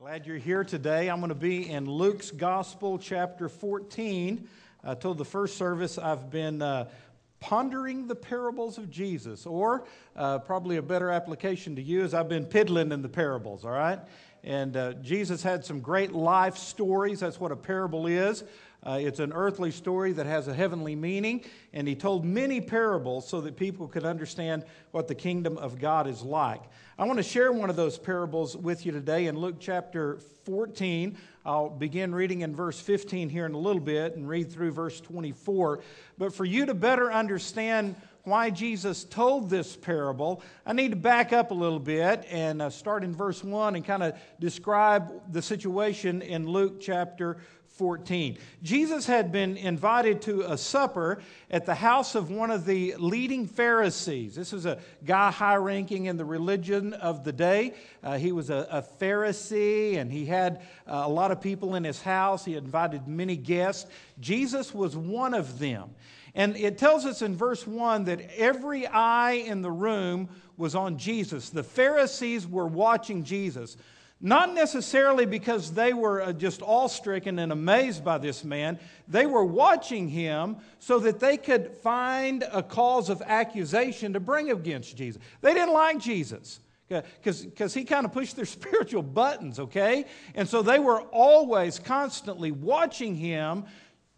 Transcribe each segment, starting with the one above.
Glad you're here today. I'm going to be in Luke's Gospel, chapter 14. I told the first service I've been uh, pondering the parables of Jesus, or uh, probably a better application to you is I've been piddling in the parables, all right? And uh, Jesus had some great life stories. That's what a parable is. Uh, it's an earthly story that has a heavenly meaning, and he told many parables so that people could understand what the kingdom of God is like. I want to share one of those parables with you today in Luke chapter 14. I'll begin reading in verse 15 here in a little bit and read through verse 24. But for you to better understand why Jesus told this parable, I need to back up a little bit and uh, start in verse 1 and kind of describe the situation in Luke chapter 14. Jesus had been invited to a supper at the house of one of the leading Pharisees. This was a guy high ranking in the religion of the day. Uh, he was a, a, Pharisee and he had uh, a lot of people in his house. He invited many guests. Jesus was one of them. And it tells us in verse 1 that every eye in the room was on Jesus. The Pharisees were watching Jesus. Not necessarily because they were uh, just awe-stricken and amazed by this man. They were watching him so that they could find a cause of accusation to bring against Jesus. They didn't like Jesus because he kind of pushed their spiritual buttons, okay? And so they were always constantly watching him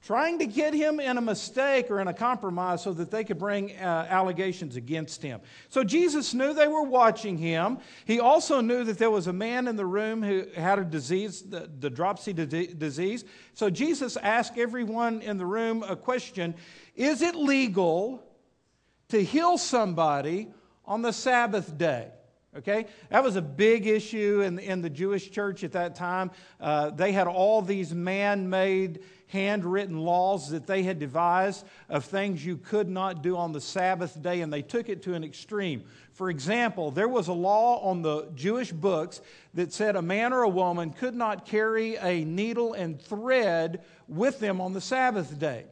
trying to get him in a mistake or in a compromise so that they could bring uh, allegations against him. So Jesus knew they were watching him. He also knew that there was a man in the room who had a disease, the, the dropsy disease. So Jesus asked everyone in the room a question Is it legal to heal somebody on the Sabbath day? Okay? That was a big issue in, in the Jewish church at that time. Uh, they had all these man made handwritten laws that they had devised of things you could not do on the Sabbath day, and they took it to an extreme. For example, there was a law on the Jewish books that said a man or a woman could not carry a needle and thread with them on the Sabbath day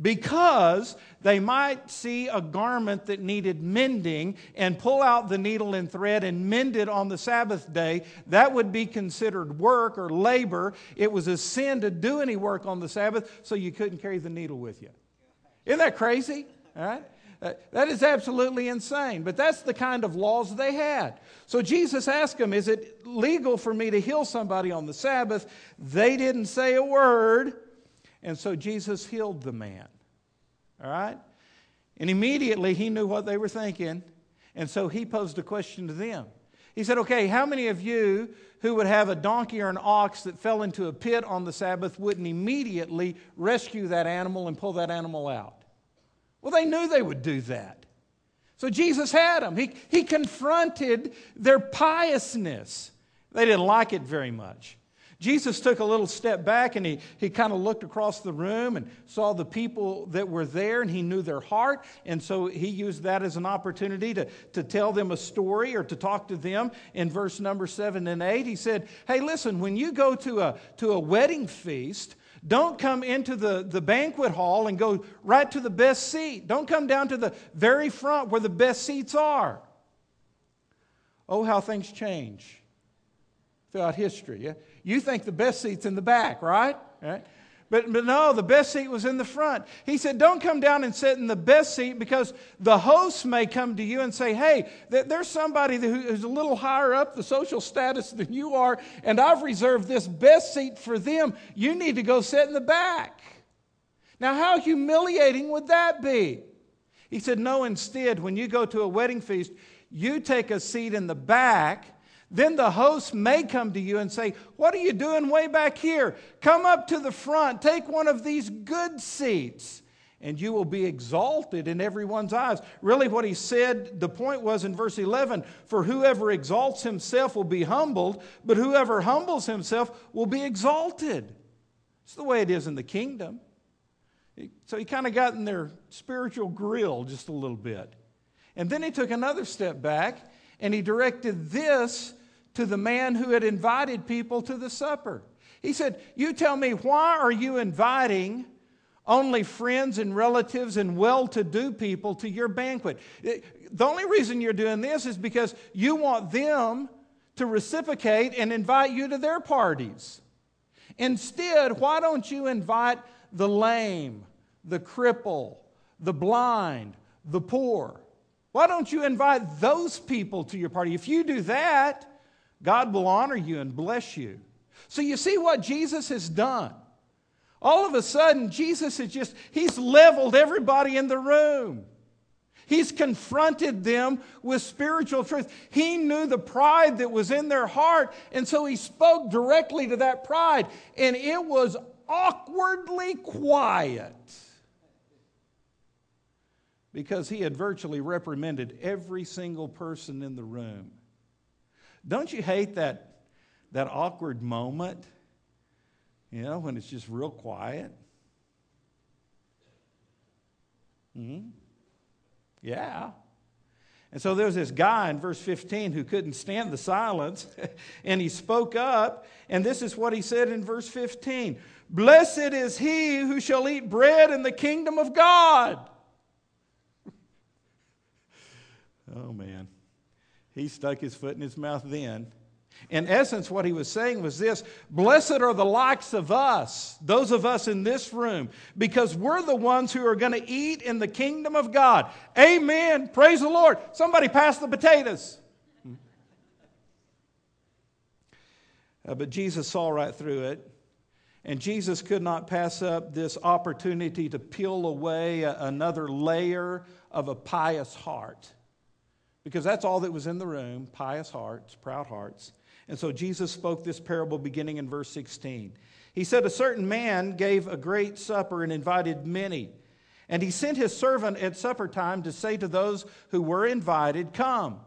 because they might see a garment that needed mending and pull out the needle and thread and mend it on the Sabbath day. That would be considered work or labor. It was a sin to do any work on the Sabbath, so you couldn't carry the needle with you. Isn't that crazy? All right? Uh, that is absolutely insane, but that's the kind of laws they had. So Jesus asked them, Is it legal for me to heal somebody on the Sabbath? They didn't say a word. And so Jesus healed the man. All right? And immediately he knew what they were thinking. And so he posed a question to them. He said, Okay, how many of you who would have a donkey or an ox that fell into a pit on the Sabbath wouldn't immediately rescue that animal and pull that animal out? Well, they knew they would do that. So Jesus had them. He, he confronted their piousness. They didn't like it very much. Jesus took a little step back and he, he kind of looked across the room and saw the people that were there and he knew their heart. And so he used that as an opportunity to, to tell them a story or to talk to them. In verse number seven and eight, he said, Hey, listen, when you go to a, to a wedding feast, don't come into the, the banquet hall and go right to the best seat. Don't come down to the very front where the best seats are. Oh, how things change throughout history. Yeah? You think the best seat's in the back, right? right? But, but no, the best seat was in the front. He said, Don't come down and sit in the best seat because the host may come to you and say, Hey, there's somebody who's a little higher up the social status than you are, and I've reserved this best seat for them. You need to go sit in the back. Now, how humiliating would that be? He said, No, instead, when you go to a wedding feast, you take a seat in the back then the host may come to you and say, What are you doing way back here? Come up to the front, take one of these good seats, and you will be exalted in everyone's eyes. Really, what he said, the point was in verse 11 For whoever exalts himself will be humbled, but whoever humbles himself will be exalted. It's the way it is in the kingdom. So he kind of got in their spiritual grill just a little bit. And then he took another step back and he directed this to the man who had invited people to the supper. He said, You tell me, why are you inviting only friends and relatives and well to do people to your banquet? Eh, the only reason you're doing this is because you want them to reciprocate and invite you to their parties. Instead, why don't you invite the lame, the cripple, the blind, the poor? Why don't you invite those people to your party? If you do that, God will honor you and bless you. So you see what Jesus has done. All of a sudden, Jesus has just, he's leveled everybody in the room. He's confronted them with spiritual truth. He knew the pride that was in their heart, and so he spoke directly to that pride, and it was awkwardly quiet because he had virtually reprimanded every single person in the room. Don't you hate that, that awkward moment? You know, when it's just real quiet? hmm Yeah. And so there was this guy in verse 15 who couldn't stand the silence, and he spoke up, and this is what he said in verse 15 Blessed is he who shall eat bread in the kingdom of God. Oh, man. He stuck his foot in his mouth then. In essence, what he was saying was this Blessed are the likes of us, those of us in this room, because we're the ones who are going to eat in the kingdom of God. Amen. Praise the Lord. Somebody pass the potatoes. Uh, but Jesus saw right through it. And Jesus could not pass up this opportunity to peel away a, another layer of a pious heart. Because that's all that was in the room pious hearts, proud hearts. And so Jesus spoke this parable beginning in verse 16. He said, A certain man gave a great supper and invited many. And he sent his servant at supper time to say to those who were invited, Come,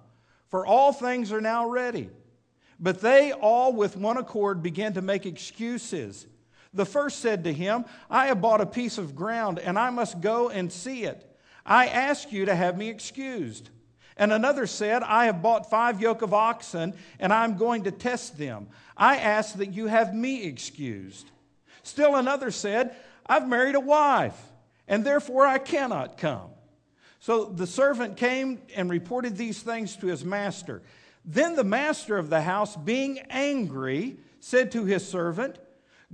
for all things are now ready. But they all with one accord began to make excuses. The first said to him, I have bought a piece of ground, and I must go and see it. I ask you to have me excused. And another said, I have bought five yoke of oxen, and I'm going to test them. I ask that you have me excused. Still another said, I've married a wife, and therefore I cannot come. So the servant came and reported these things to his master. Then the master of the house, being angry, said to his servant,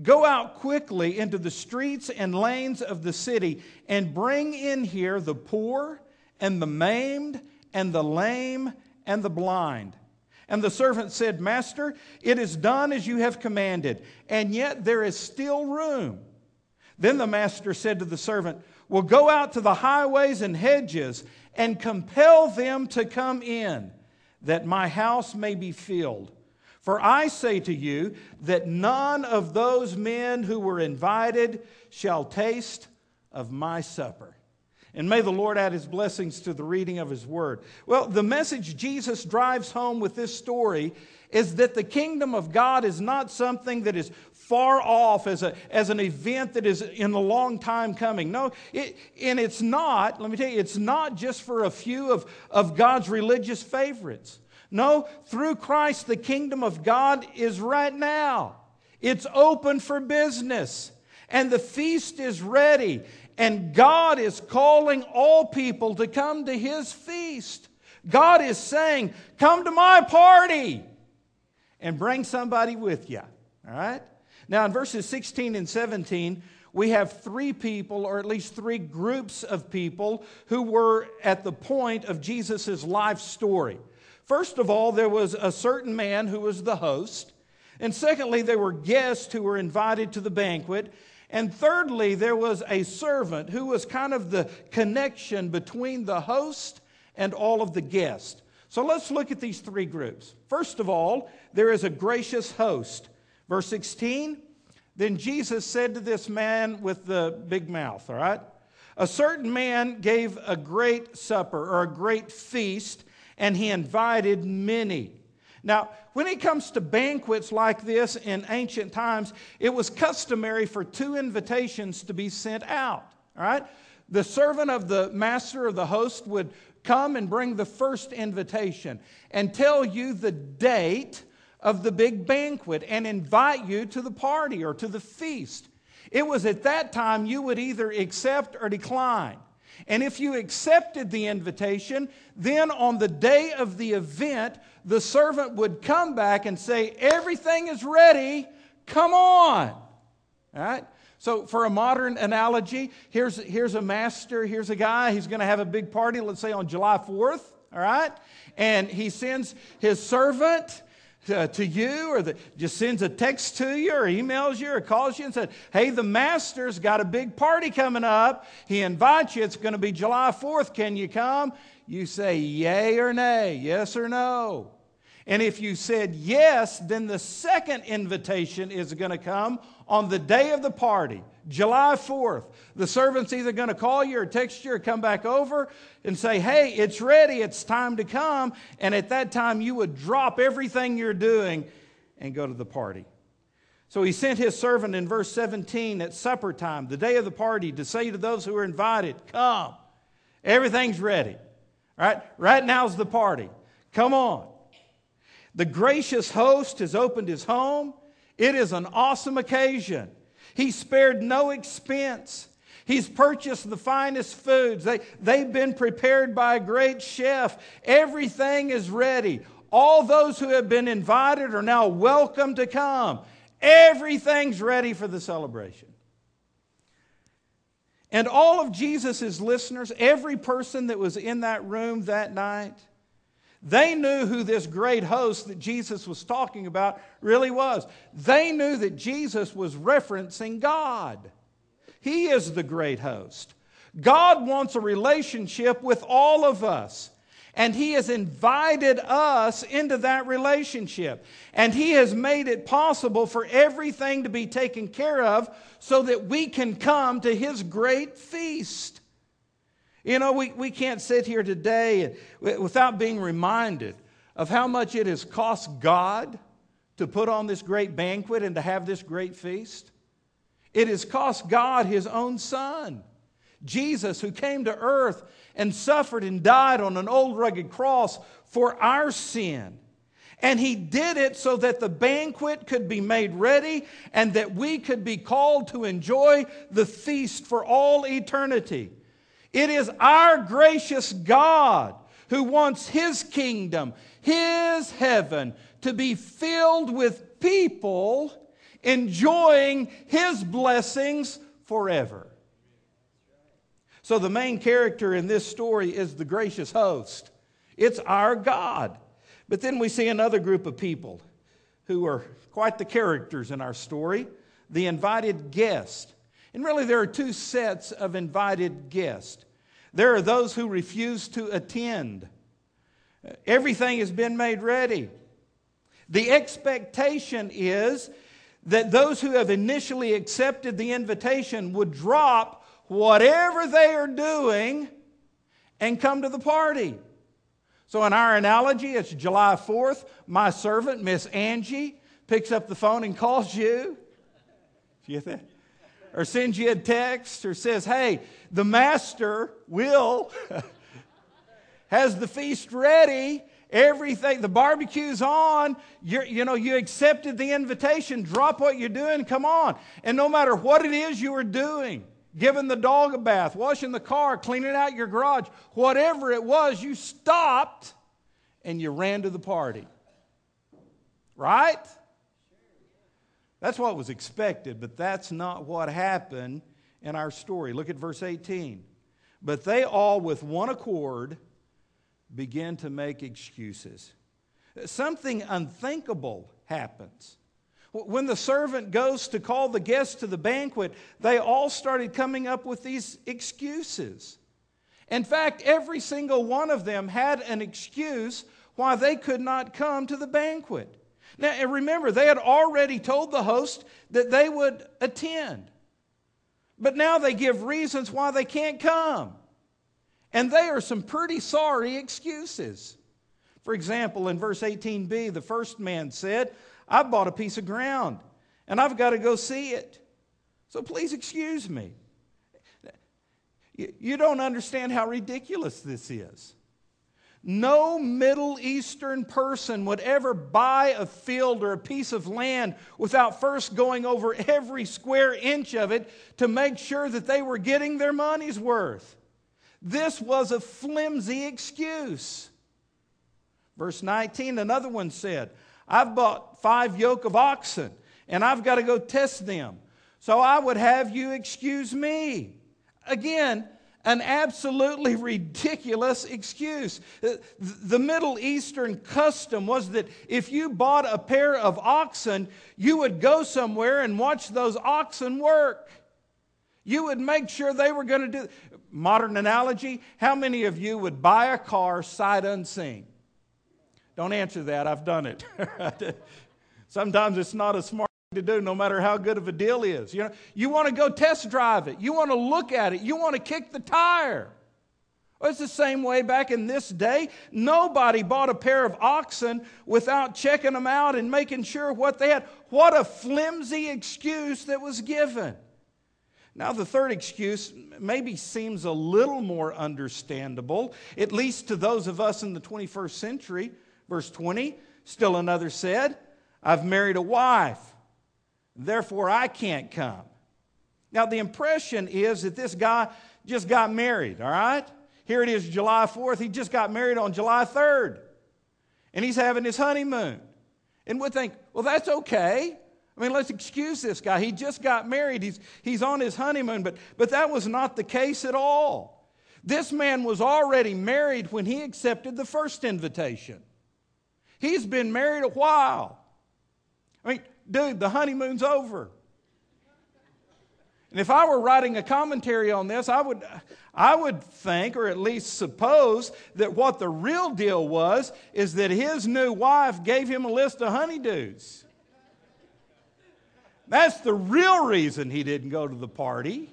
Go out quickly into the streets and lanes of the city and bring in here the poor and the maimed and the lame and the blind. And the servant said, Master, it is done as you have commanded, and yet there is still room. Then the master said to the servant, Well, go out to the highways and hedges and compel them to come in, that my house may be filled. For I say to you that none of those men who were invited shall taste of my supper. And may the Lord add his blessings to the reading of his word. Well, the message Jesus drives home with this story is that the kingdom of God is not something that is far off as, a, as an event that is in a long time coming. No, it, and it's not, let me tell you, it's not just for a few of, of God's religious favorites. No, through Christ, the kingdom of God is right now. It's open for business, and the feast is ready. And God is calling all people to come to his feast. God is saying, Come to my party and bring somebody with you. All right? Now, in verses 16 and 17, we have three people, or at least three groups of people, who were at the point of Jesus' life story. First of all, there was a certain man who was the host. And secondly, there were guests who were invited to the banquet. And thirdly, there was a servant who was kind of the connection between the host and all of the guests. So let's look at these three groups. First of all, there is a gracious host. Verse 16 Then Jesus said to this man with the big mouth, all right? A certain man gave a great supper or a great feast, and he invited many. Now, when it comes to banquets like this in ancient times, it was customary for two invitations to be sent out. All right? The servant of the master or the host would come and bring the first invitation and tell you the date of the big banquet and invite you to the party or to the feast. It was at that time you would either accept or decline. And if you accepted the invitation, then on the day of the event, the servant would come back and say, Everything is ready, come on. All right? So, for a modern analogy, here's, here's a master, here's a guy, he's going to have a big party, let's say on July 4th, all right? And he sends his servant uh, to you or the, just sends a text to you or emails you or calls you and said, Hey, the master's got a big party coming up. He invites you. It's going to be July 4th. Can you come? You say yay or nay, yes or no. And if you said yes, then the second invitation is going to come on the day of the party, July 4th. The servant's either going to call you or text you or come back over and say, Hey, it's ready, it's time to come. And at that time, you would drop everything you're doing and go to the party. So he sent his servant in verse 17 at supper time, the day of the party, to say to those who were invited, Come, everything's ready. Right? Right now's the party. Come on. The gracious host has opened his home. It is an awesome occasion. He spared no expense. He's purchased the finest foods. They, they've been prepared by a great chef. Everything is ready. All those who have been invited are now welcome to come. Everything's ready for the celebration. And all of Jesus' listeners, every person that was in that room that night, they knew who this great host that Jesus was talking about really was. They knew that Jesus was referencing God. He is the great host. God wants a relationship with all of us. And He has invited us into that relationship. And He has made it possible for everything to be taken care of so that we can come to His great feast. You know, we, we can't sit here today without being reminded of how much it has cost God to put on this great banquet and to have this great feast. It has cost God his own son, Jesus, who came to earth and suffered and died on an old rugged cross for our sin. And he did it so that the banquet could be made ready and that we could be called to enjoy the feast for all eternity. It is our gracious God who wants His kingdom, His heaven, to be filled with people enjoying His blessings forever. So, the main character in this story is the gracious host. It's our God. But then we see another group of people who are quite the characters in our story the invited guest. And really, there are two sets of invited guests. There are those who refuse to attend. Everything has been made ready. The expectation is that those who have initially accepted the invitation would drop whatever they are doing and come to the party. So, in our analogy, it's July 4th. My servant, Miss Angie, picks up the phone and calls you. Do you get that? Or sends you a text or says, hey, the master, Will, has the feast ready. Everything, the barbecue's on. You're, you know, you accepted the invitation. Drop what you're doing. Come on. And no matter what it is you were doing, giving the dog a bath, washing the car, cleaning out your garage, whatever it was, you stopped and you ran to the party. Right? That's what was expected, but that's not what happened in our story. Look at verse 18. But they all, with one accord, begin to make excuses. Something unthinkable happens. When the servant goes to call the guests to the banquet, they all started coming up with these excuses. In fact, every single one of them had an excuse why they could not come to the banquet. Now, remember, they had already told the host that they would attend. But now they give reasons why they can't come. And they are some pretty sorry excuses. For example, in verse 18b, the first man said, I bought a piece of ground and I've got to go see it. So please excuse me. You don't understand how ridiculous this is. No Middle Eastern person would ever buy a field or a piece of land without first going over every square inch of it to make sure that they were getting their money's worth. This was a flimsy excuse. Verse 19, another one said, I've bought five yoke of oxen and I've got to go test them. So I would have you excuse me. Again, an absolutely ridiculous excuse. The Middle Eastern custom was that if you bought a pair of oxen, you would go somewhere and watch those oxen work. You would make sure they were going to do. Modern analogy how many of you would buy a car sight unseen? Don't answer that, I've done it. Sometimes it's not a smart to do no matter how good of a deal is. You know, you want to go test drive it. You want to look at it. You want to kick the tire. It's the same way back in this day. Nobody bought a pair of oxen without checking them out and making sure what they had. What a flimsy excuse that was given. Now, the third excuse maybe seems a little more understandable, at least to those of us in the 21st century. Verse 20, still another said, I've married a wife Therefore, I can't come. Now, the impression is that this guy just got married, all right? Here it is, July 4th. He just got married on July 3rd. And he's having his honeymoon. And we think, well, that's okay. I mean, let's excuse this guy. He just got married, he's, he's on his honeymoon. But, but that was not the case at all. This man was already married when he accepted the first invitation. He's been married a while. I mean, dude, the honeymoon's over. And if I were writing a commentary on this, I would, I would think, or at least suppose, that what the real deal was is that his new wife gave him a list of honeydews. That's the real reason he didn't go to the party.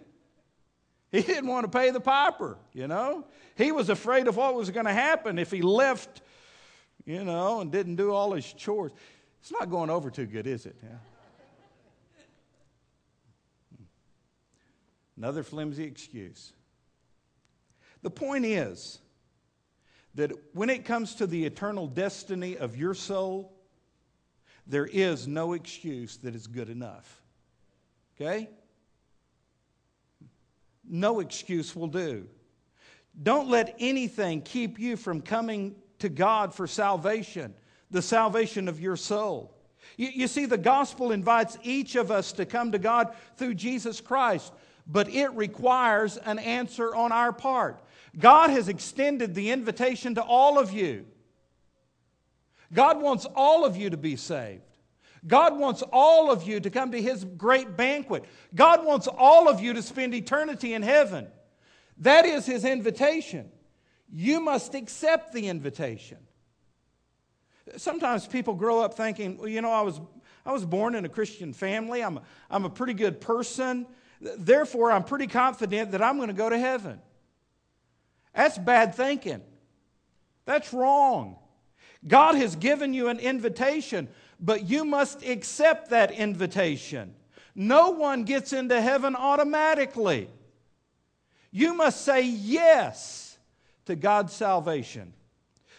He didn't want to pay the piper, you know. He was afraid of what was going to happen if he left, you know, and didn't do all his chores. It's not going over too good, is it? Yeah. Another flimsy excuse. The point is that when it comes to the eternal destiny of your soul, there is no excuse that is good enough. Okay? No excuse will do. Don't let anything keep you from coming to God for salvation the salvation of your soul. You, you, see, the gospel invites each of us to come to God through Jesus Christ, but it requires an answer on our part. God has extended the invitation to all of you. God wants all of you to be saved. God wants all of you to come to His great banquet. God wants all of you to spend eternity in heaven. That is His invitation. You must accept the invitation. Sometimes people grow up thinking, well, you know, I was, I was born in a Christian family, I'm a, I'm a pretty good person, therefore, I'm pretty confident that I'm going to go to heaven. That's bad thinking. That's wrong. God has given you an invitation, but you must accept that invitation. No one gets into heaven automatically. You must say yes to God's salvation.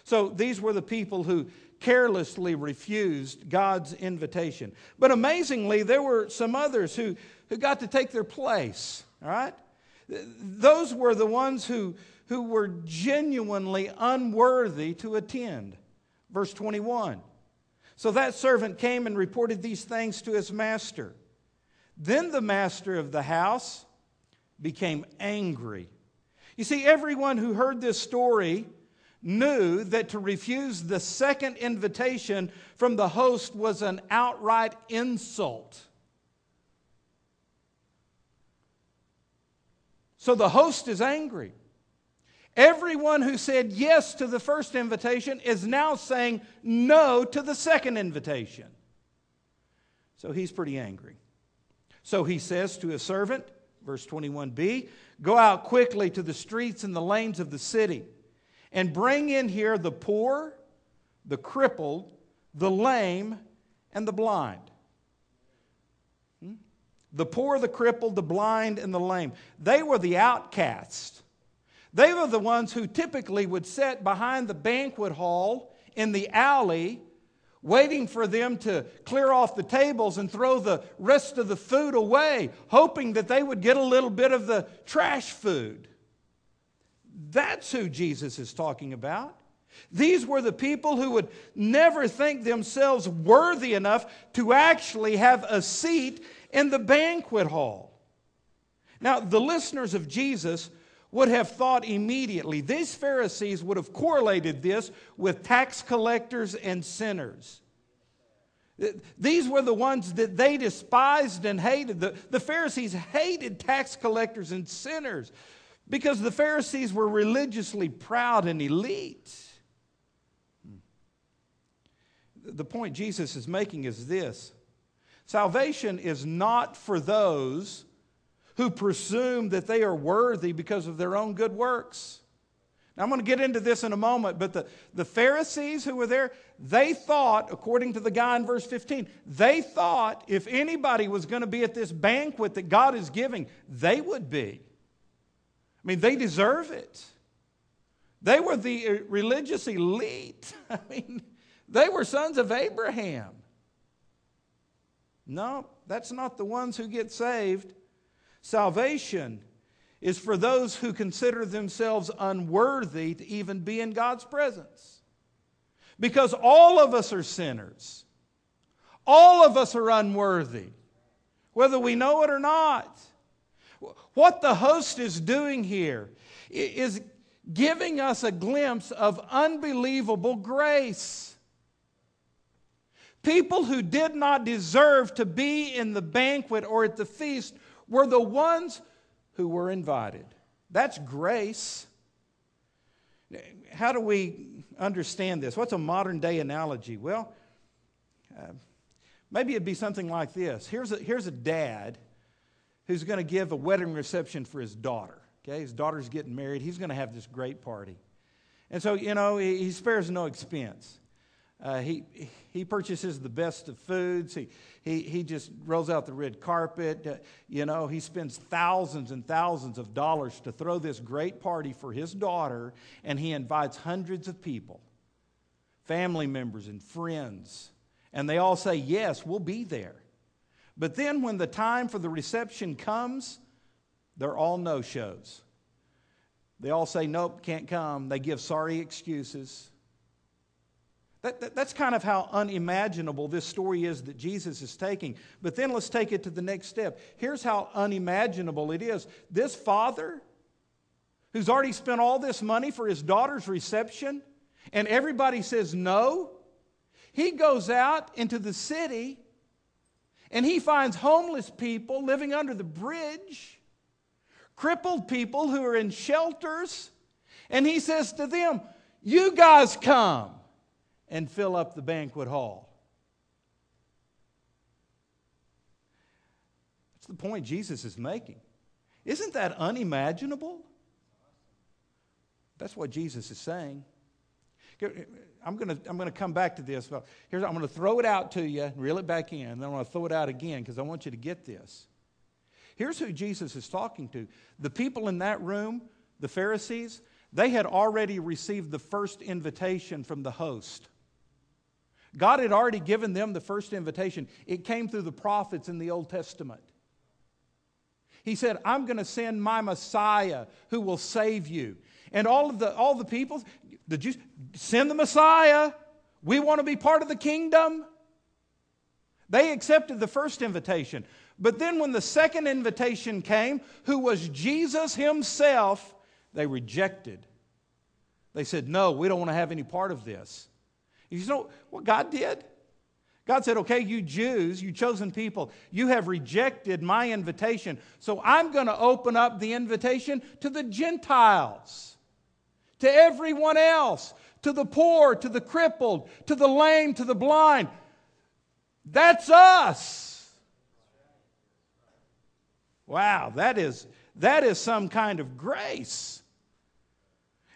So these were the people who carelessly refused God's invitation. But amazingly, there were some others who, who got to take their place, all right? Those were the ones who, who were genuinely unworthy to attend. Verse 21. So that servant came and reported these things to his master. Then the master of the house became angry. You see, everyone who heard this story knew that to refuse the second invitation from the host was an outright insult. So the host is angry. Everyone who said yes to the first invitation is now saying no to the second invitation. So he's pretty angry. So he says to his servant, verse 21b, Go out quickly to the streets and the lanes of the city and bring in here the poor, the crippled, the lame, and the blind. Hmm? The poor, the crippled, the blind, and the lame. They were the outcasts. They were the ones who typically would sit behind the banquet hall in the alley, waiting for them to clear off the tables and throw the rest of the food away, hoping that they would get a little bit of the trash food. That's who Jesus is talking about. These were the people who would never think themselves worthy enough to actually have a seat in the banquet hall. Now, the listeners of Jesus would have thought immediately, these Pharisees would have correlated this with tax collectors and sinners. These were the ones that they despised and hated. The, the Pharisees hated tax collectors and sinners because the Pharisees were religiously proud and elite. Hmm. The point Jesus is making is this salvation is not for those who presume that they are worthy because of their own good works. Now, I'm going to get into this in a moment, but the, the Pharisees who were there, they thought, according to the guy in verse 15, they thought if anybody was going to be at this banquet that God is giving, they would be. I mean, they deserve it. They were the religious elite. I mean, they were sons of Abraham. No, that's not the ones who get saved. Salvation is for those who consider themselves unworthy to even be in God's presence. Because all of us are sinners, all of us are unworthy, whether we know it or not. What the host is doing here is giving us a glimpse of unbelievable grace. People who did not deserve to be in the banquet or at the feast were the ones who were invited. That's grace. How do we understand this? What's a modern day analogy? Well, uh, maybe it'd be something like this. Here's a, here's a dad who's going to give a wedding reception for his daughter. Okay, his daughter's getting married. He's going to have this great party. And so, you know, he, he spares no expense. Uh, he, he purchases the best of foods. He, he, he just rolls out the red carpet. Uh, you know, he spends thousands and thousands of dollars to throw this great party for his daughter, and he invites hundreds of people, family members and friends. And they all say, Yes, we'll be there. But then when the time for the reception comes, they're all no shows. They all say, Nope, can't come. They give sorry excuses. That, that, that's kind of how unimaginable this story is that Jesus is taking. But then let's take it to the next step. Here's how unimaginable it is. This father, who's already spent all this money for his daughter's reception, and everybody says no, he goes out into the city and he finds homeless people living under the bridge, crippled people who are in shelters, and he says to them, You guys come and fill up the banquet hall. That's the point Jesus is making. Isn't that unimaginable? That's what Jesus is saying. I'm going to I'm going to come back to this. But here's, I'm going to throw it out to you, and reel it back in, and then I'm going to throw it out again because I want you to get this. Here's who Jesus is talking to. The people in that room, the Pharisees, they had already received the first invitation from the host. God had already given them the first invitation. It came through the prophets in the Old Testament. He said, I'm going to send my Messiah who will save you. And all of the, all the people, the Jews, send the Messiah. We want to be part of the kingdom. They accepted the first invitation. But then when the second invitation came, who was Jesus himself, they rejected. They said, No, we don't want to have any part of this. You know what God did? God said, Okay, you Jews, you chosen people, you have rejected my invitation. So I'm going to open up the invitation to the Gentiles, to everyone else, to the poor, to the crippled, to the lame, to the blind. That's us. Wow, that is, that is some kind of grace.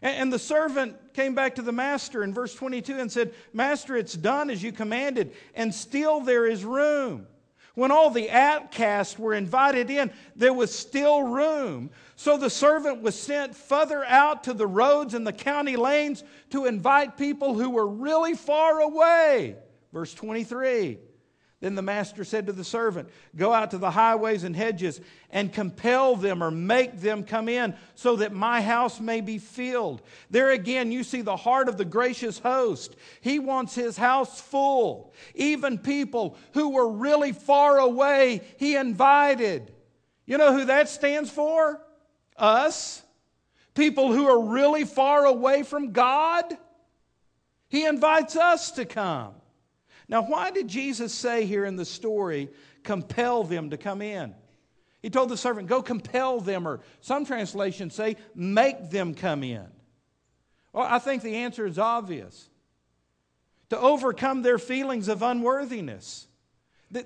And the servant came back to the master in verse 22 and said, Master, it's done as you commanded, and still there is room. When all the outcasts were invited in, there was still room. So the servant was sent further out to the roads and the county lanes to invite people who were really far away. Verse 23. Then the master said to the servant, Go out to the highways and hedges and compel them or make them come in so that my house may be filled. There again, you see the heart of the gracious host. He wants his house full. Even people who were really far away, he invited. You know who that stands for? Us. People who are really far away from God. He invites us to come. Now, why did Jesus say here in the story, compel them to come in? He told the servant, go compel them, or some translations say, make them come in. Well, I think the answer is obvious to overcome their feelings of unworthiness.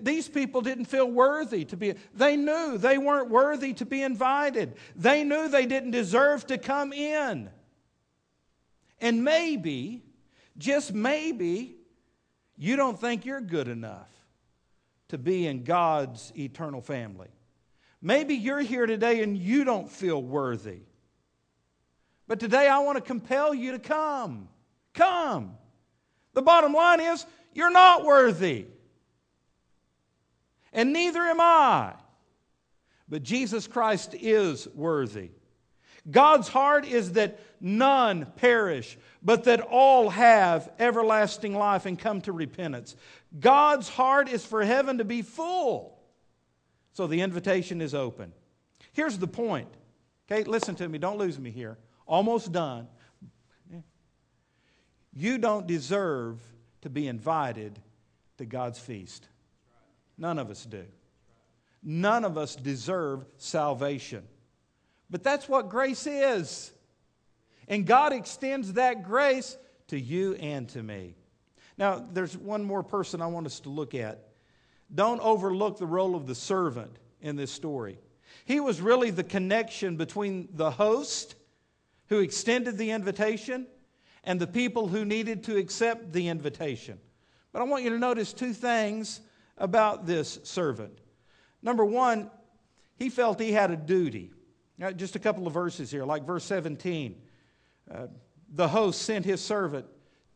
These people didn't feel worthy to be, they knew they weren't worthy to be invited. They knew they didn't deserve to come in. And maybe, just maybe, you don't think you're good enough to be in God's eternal family. Maybe you're here today and you don't feel worthy. But today I want to compel you to come. Come. The bottom line is you're not worthy. And neither am I. But Jesus Christ is worthy. God's heart is that none perish, but that all have everlasting life and come to repentance. God's heart is for heaven to be full. So the invitation is open. Here's the point. Okay, listen to me. Don't lose me here. Almost done. You don't deserve to be invited to God's feast. None of us do. None of us deserve salvation. But that's what grace is. And God extends that grace to you and to me. Now, there's one more person I want us to look at. Don't overlook the role of the servant in this story. He was really the connection between the host who extended the invitation and the people who needed to accept the invitation. But I want you to notice two things about this servant. Number one, he felt he had a duty. Now, just a couple of verses here, like verse 17. Uh, the host sent his servant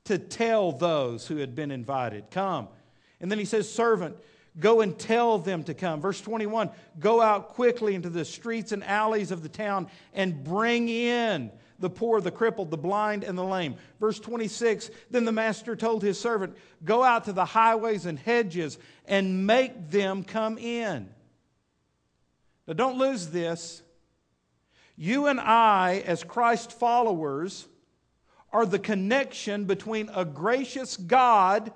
to tell those who had been invited, Come. And then he says, Servant, go and tell them to come. Verse 21 Go out quickly into the streets and alleys of the town and bring in the poor, the crippled, the blind, and the lame. Verse 26 Then the master told his servant, Go out to the highways and hedges and make them come in. Now, don't lose this. You and I, as Christ followers, are the connection between a gracious God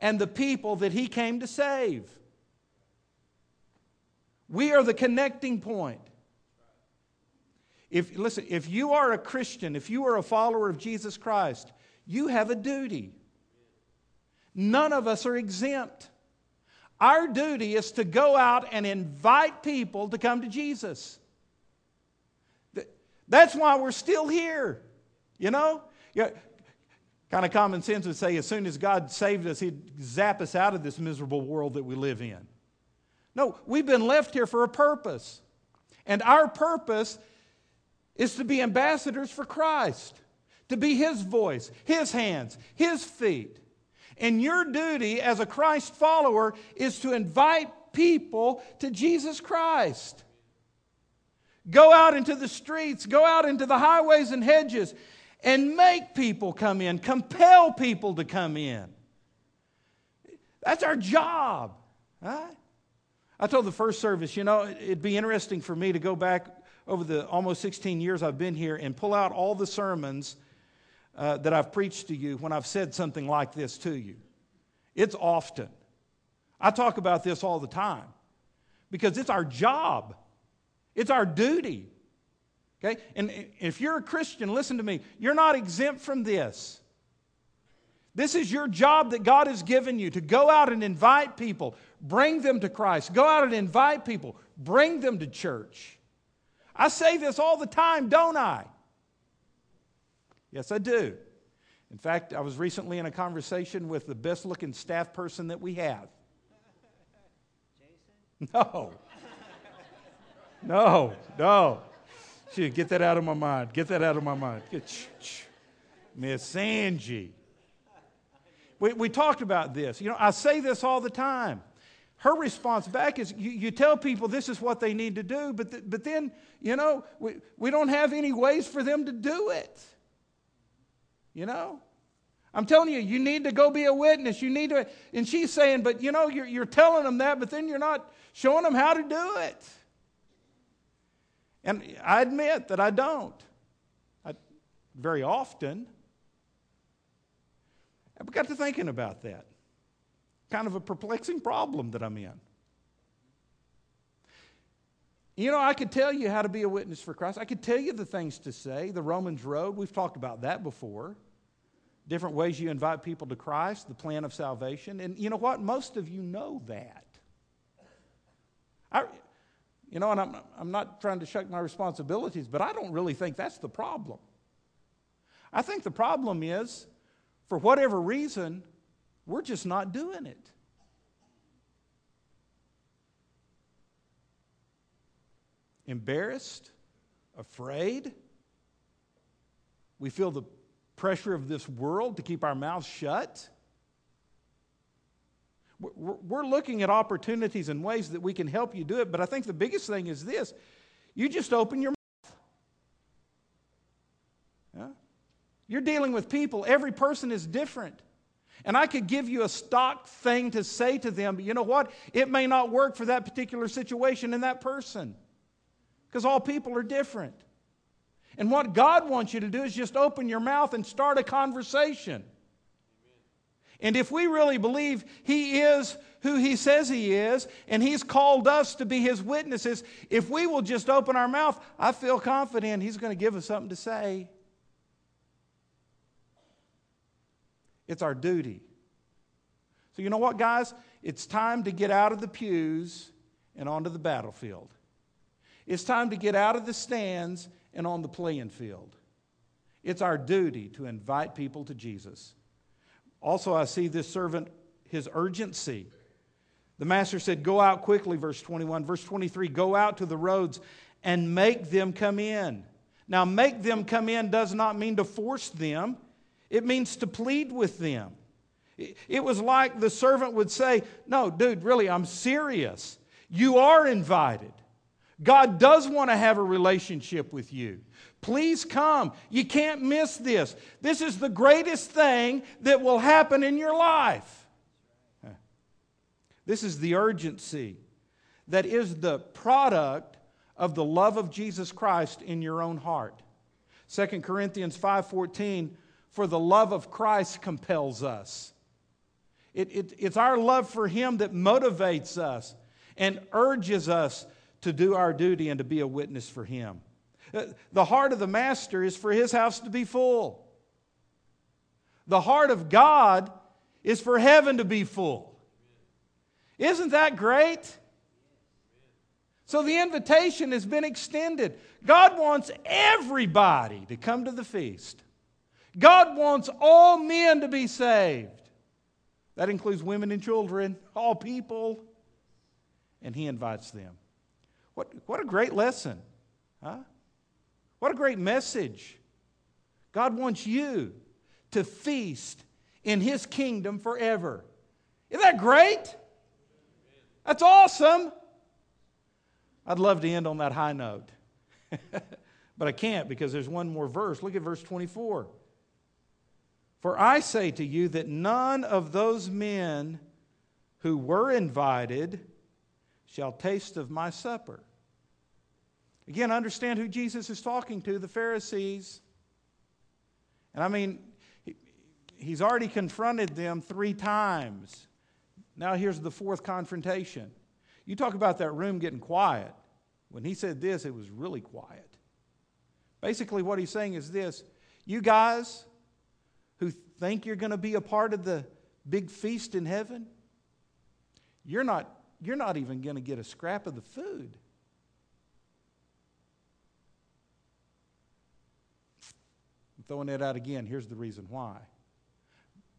and the people that He came to save. We are the connecting point. If, listen, if you are a Christian, if you are a follower of Jesus Christ, you have a duty. None of us are exempt. Our duty is to go out and invite people to come to Jesus. That's why we're still here. You know? Yeah, kind of common sense would say as soon as God saved us, He'd zap us out of this miserable world that we live in. No, we've been left here for a purpose. And our purpose is to be ambassadors for Christ, to be His voice, His hands, His feet. And your duty as a Christ follower is to invite people to Jesus Christ. Go out into the streets, go out into the highways and hedges, and make people come in, compel people to come in. That's our job. Right? I told the first service, you know, it'd be interesting for me to go back over the almost 16 years I've been here and pull out all the sermons uh, that I've preached to you when I've said something like this to you. It's often. I talk about this all the time because it's our job it's our duty. Okay? And if you're a Christian, listen to me, you're not exempt from this. This is your job that God has given you to go out and invite people, bring them to Christ. Go out and invite people, bring them to church. I say this all the time, don't I? Yes, I do. In fact, I was recently in a conversation with the best looking staff person that we have. Jason? No. No, no. Shoot, get that out of my mind. Get that out of my mind. Miss Angie. We, we talked about this. You know, I say this all the time. Her response back is you, you tell people this is what they need to do, but, but then, you know, we, we don't have any ways for them to do it. You know? I'm telling you, you need to go be a witness. You need to, and she's saying, but you know, you're, you're telling them that, but then you're not showing them how to do it. And I admit that I don't. I, very often. I got to thinking about that. Kind of a perplexing problem that I'm in. You know, I could tell you how to be a witness for Christ. I could tell you the things to say, the Romans Road. We've talked about that before. Different ways you invite people to Christ, the plan of salvation. And you know what? Most of you know that. I, you know, and I'm, I'm not trying to shuck my responsibilities, but I don't really think that's the problem. I think the problem is, for whatever reason, we're just not doing it. Embarrassed, afraid. We feel the pressure of this world to keep our mouths shut. We're looking at opportunities and ways that we can help you do it, but I think the biggest thing is this you just open your mouth. Yeah? You're dealing with people, every person is different. And I could give you a stock thing to say to them, but you know what? It may not work for that particular situation and that person because all people are different. And what God wants you to do is just open your mouth and start a conversation. And if we really believe He is who He says He is, and He's called us to be His witnesses, if we will just open our mouth, I feel confident He's going to give us something to say. It's our duty. So, you know what, guys? It's time to get out of the pews and onto the battlefield. It's time to get out of the stands and on the playing field. It's our duty to invite people to Jesus. Also, I see this servant, his urgency. The master said, Go out quickly, verse 21. Verse 23, go out to the roads and make them come in. Now, make them come in does not mean to force them, it means to plead with them. It was like the servant would say, No, dude, really, I'm serious. You are invited. God does want to have a relationship with you. Please come. You can't miss this. This is the greatest thing that will happen in your life. This is the urgency that is the product of the love of Jesus Christ in your own heart. 2 Corinthians 5:14 for the love of Christ compels us. It, it, it's our love for Him that motivates us and urges us to do our duty and to be a witness for Him. Uh, the heart of the Master is for His house to be full. The heart of God is for heaven to be full. Isn't that great? So the invitation has been extended. God wants everybody to come to the feast. God wants all men to be saved. That includes women and children, all people. And He invites them. What, what a great lesson. Huh? What a great message. God wants you to feast in His kingdom forever. Isn't that great? That's awesome. I'd love to end on that high note. but I can't because there's one more verse. Look at verse 24. For I say to you that none of those men who were invited shall taste of my supper. Again, understand who Jesus is talking to the Pharisees. And I mean, he's already confronted them three times. Now, here's the fourth confrontation. You talk about that room getting quiet. When he said this, it was really quiet. Basically, what he's saying is this you guys, think you're going to be a part of the big feast in heaven, you're not, you're not even going to get a scrap of the food. I'm throwing that out again. Here's the reason why.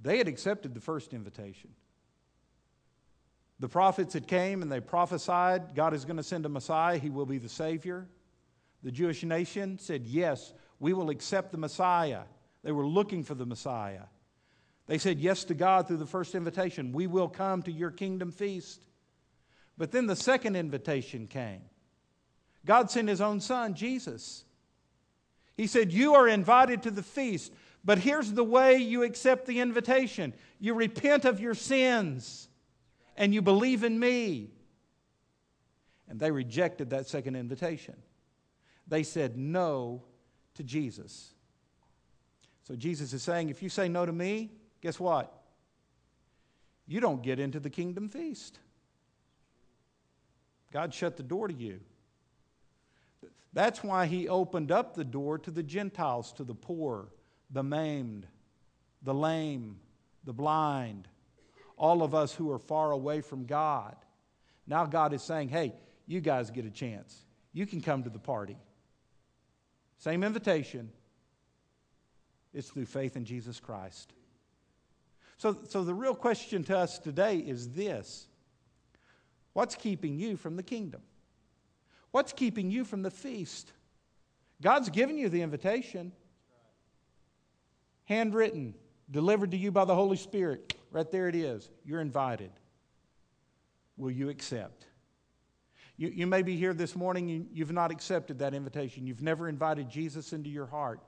They had accepted the first invitation. The prophets had came and they prophesied God is going to send a Messiah, he will be the Savior. The Jewish nation said, Yes, we will accept the Messiah. They were looking for the Messiah. They said yes to God through the first invitation. We will come to your kingdom feast. But then the second invitation came. God sent his own son, Jesus. He said, You are invited to the feast, but here's the way you accept the invitation you repent of your sins and you believe in me. And they rejected that second invitation. They said no to Jesus. So Jesus is saying, if you say no to me, guess what? You don't get into the kingdom feast. God shut the door to you. That's why he opened up the door to the Gentiles, to the poor, the maimed, the lame, the blind, all of us who are far away from God. Now God is saying, hey, you guys get a chance. You can come to the party. Same invitation. It's through faith in Jesus Christ. So, so the real question to us today is this What's keeping you from the kingdom? What's keeping you from the feast? God's given you the invitation, handwritten, delivered to you by the Holy Spirit. Right there it is. You're invited. Will you accept? You, you may be here this morning, you, you've not accepted that invitation. You've never invited Jesus into your heart.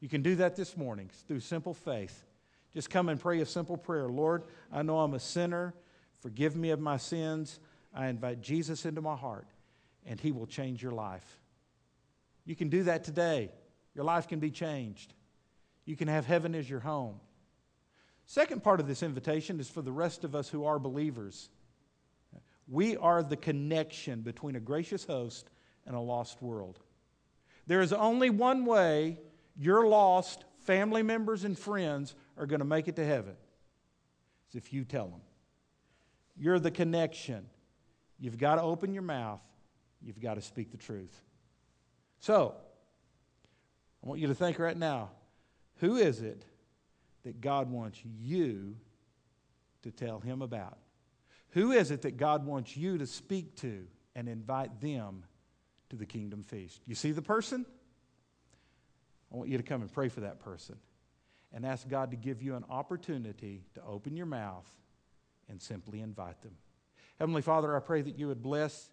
You can do that this morning through simple faith. Just come and pray a simple prayer Lord, I know I'm a sinner. Forgive me of my sins. I invite Jesus into my heart, and He will change your life. You can do that today. Your life can be changed. You can have heaven as your home. Second part of this invitation is for the rest of us who are believers. We are the connection between a gracious host and a lost world. There is only one way your lost family members and friends are going to make it to heaven. It's if you tell them. You're the connection. You've got to open your mouth. You've got to speak the truth. So, I want you to think right now who is it that God wants you to tell him about? Who is it that God wants you to speak to and invite them to the kingdom feast? You see the person? I want you to come and pray for that person and ask God to give you an opportunity to open your mouth and simply invite them. Heavenly Father, I pray that you would bless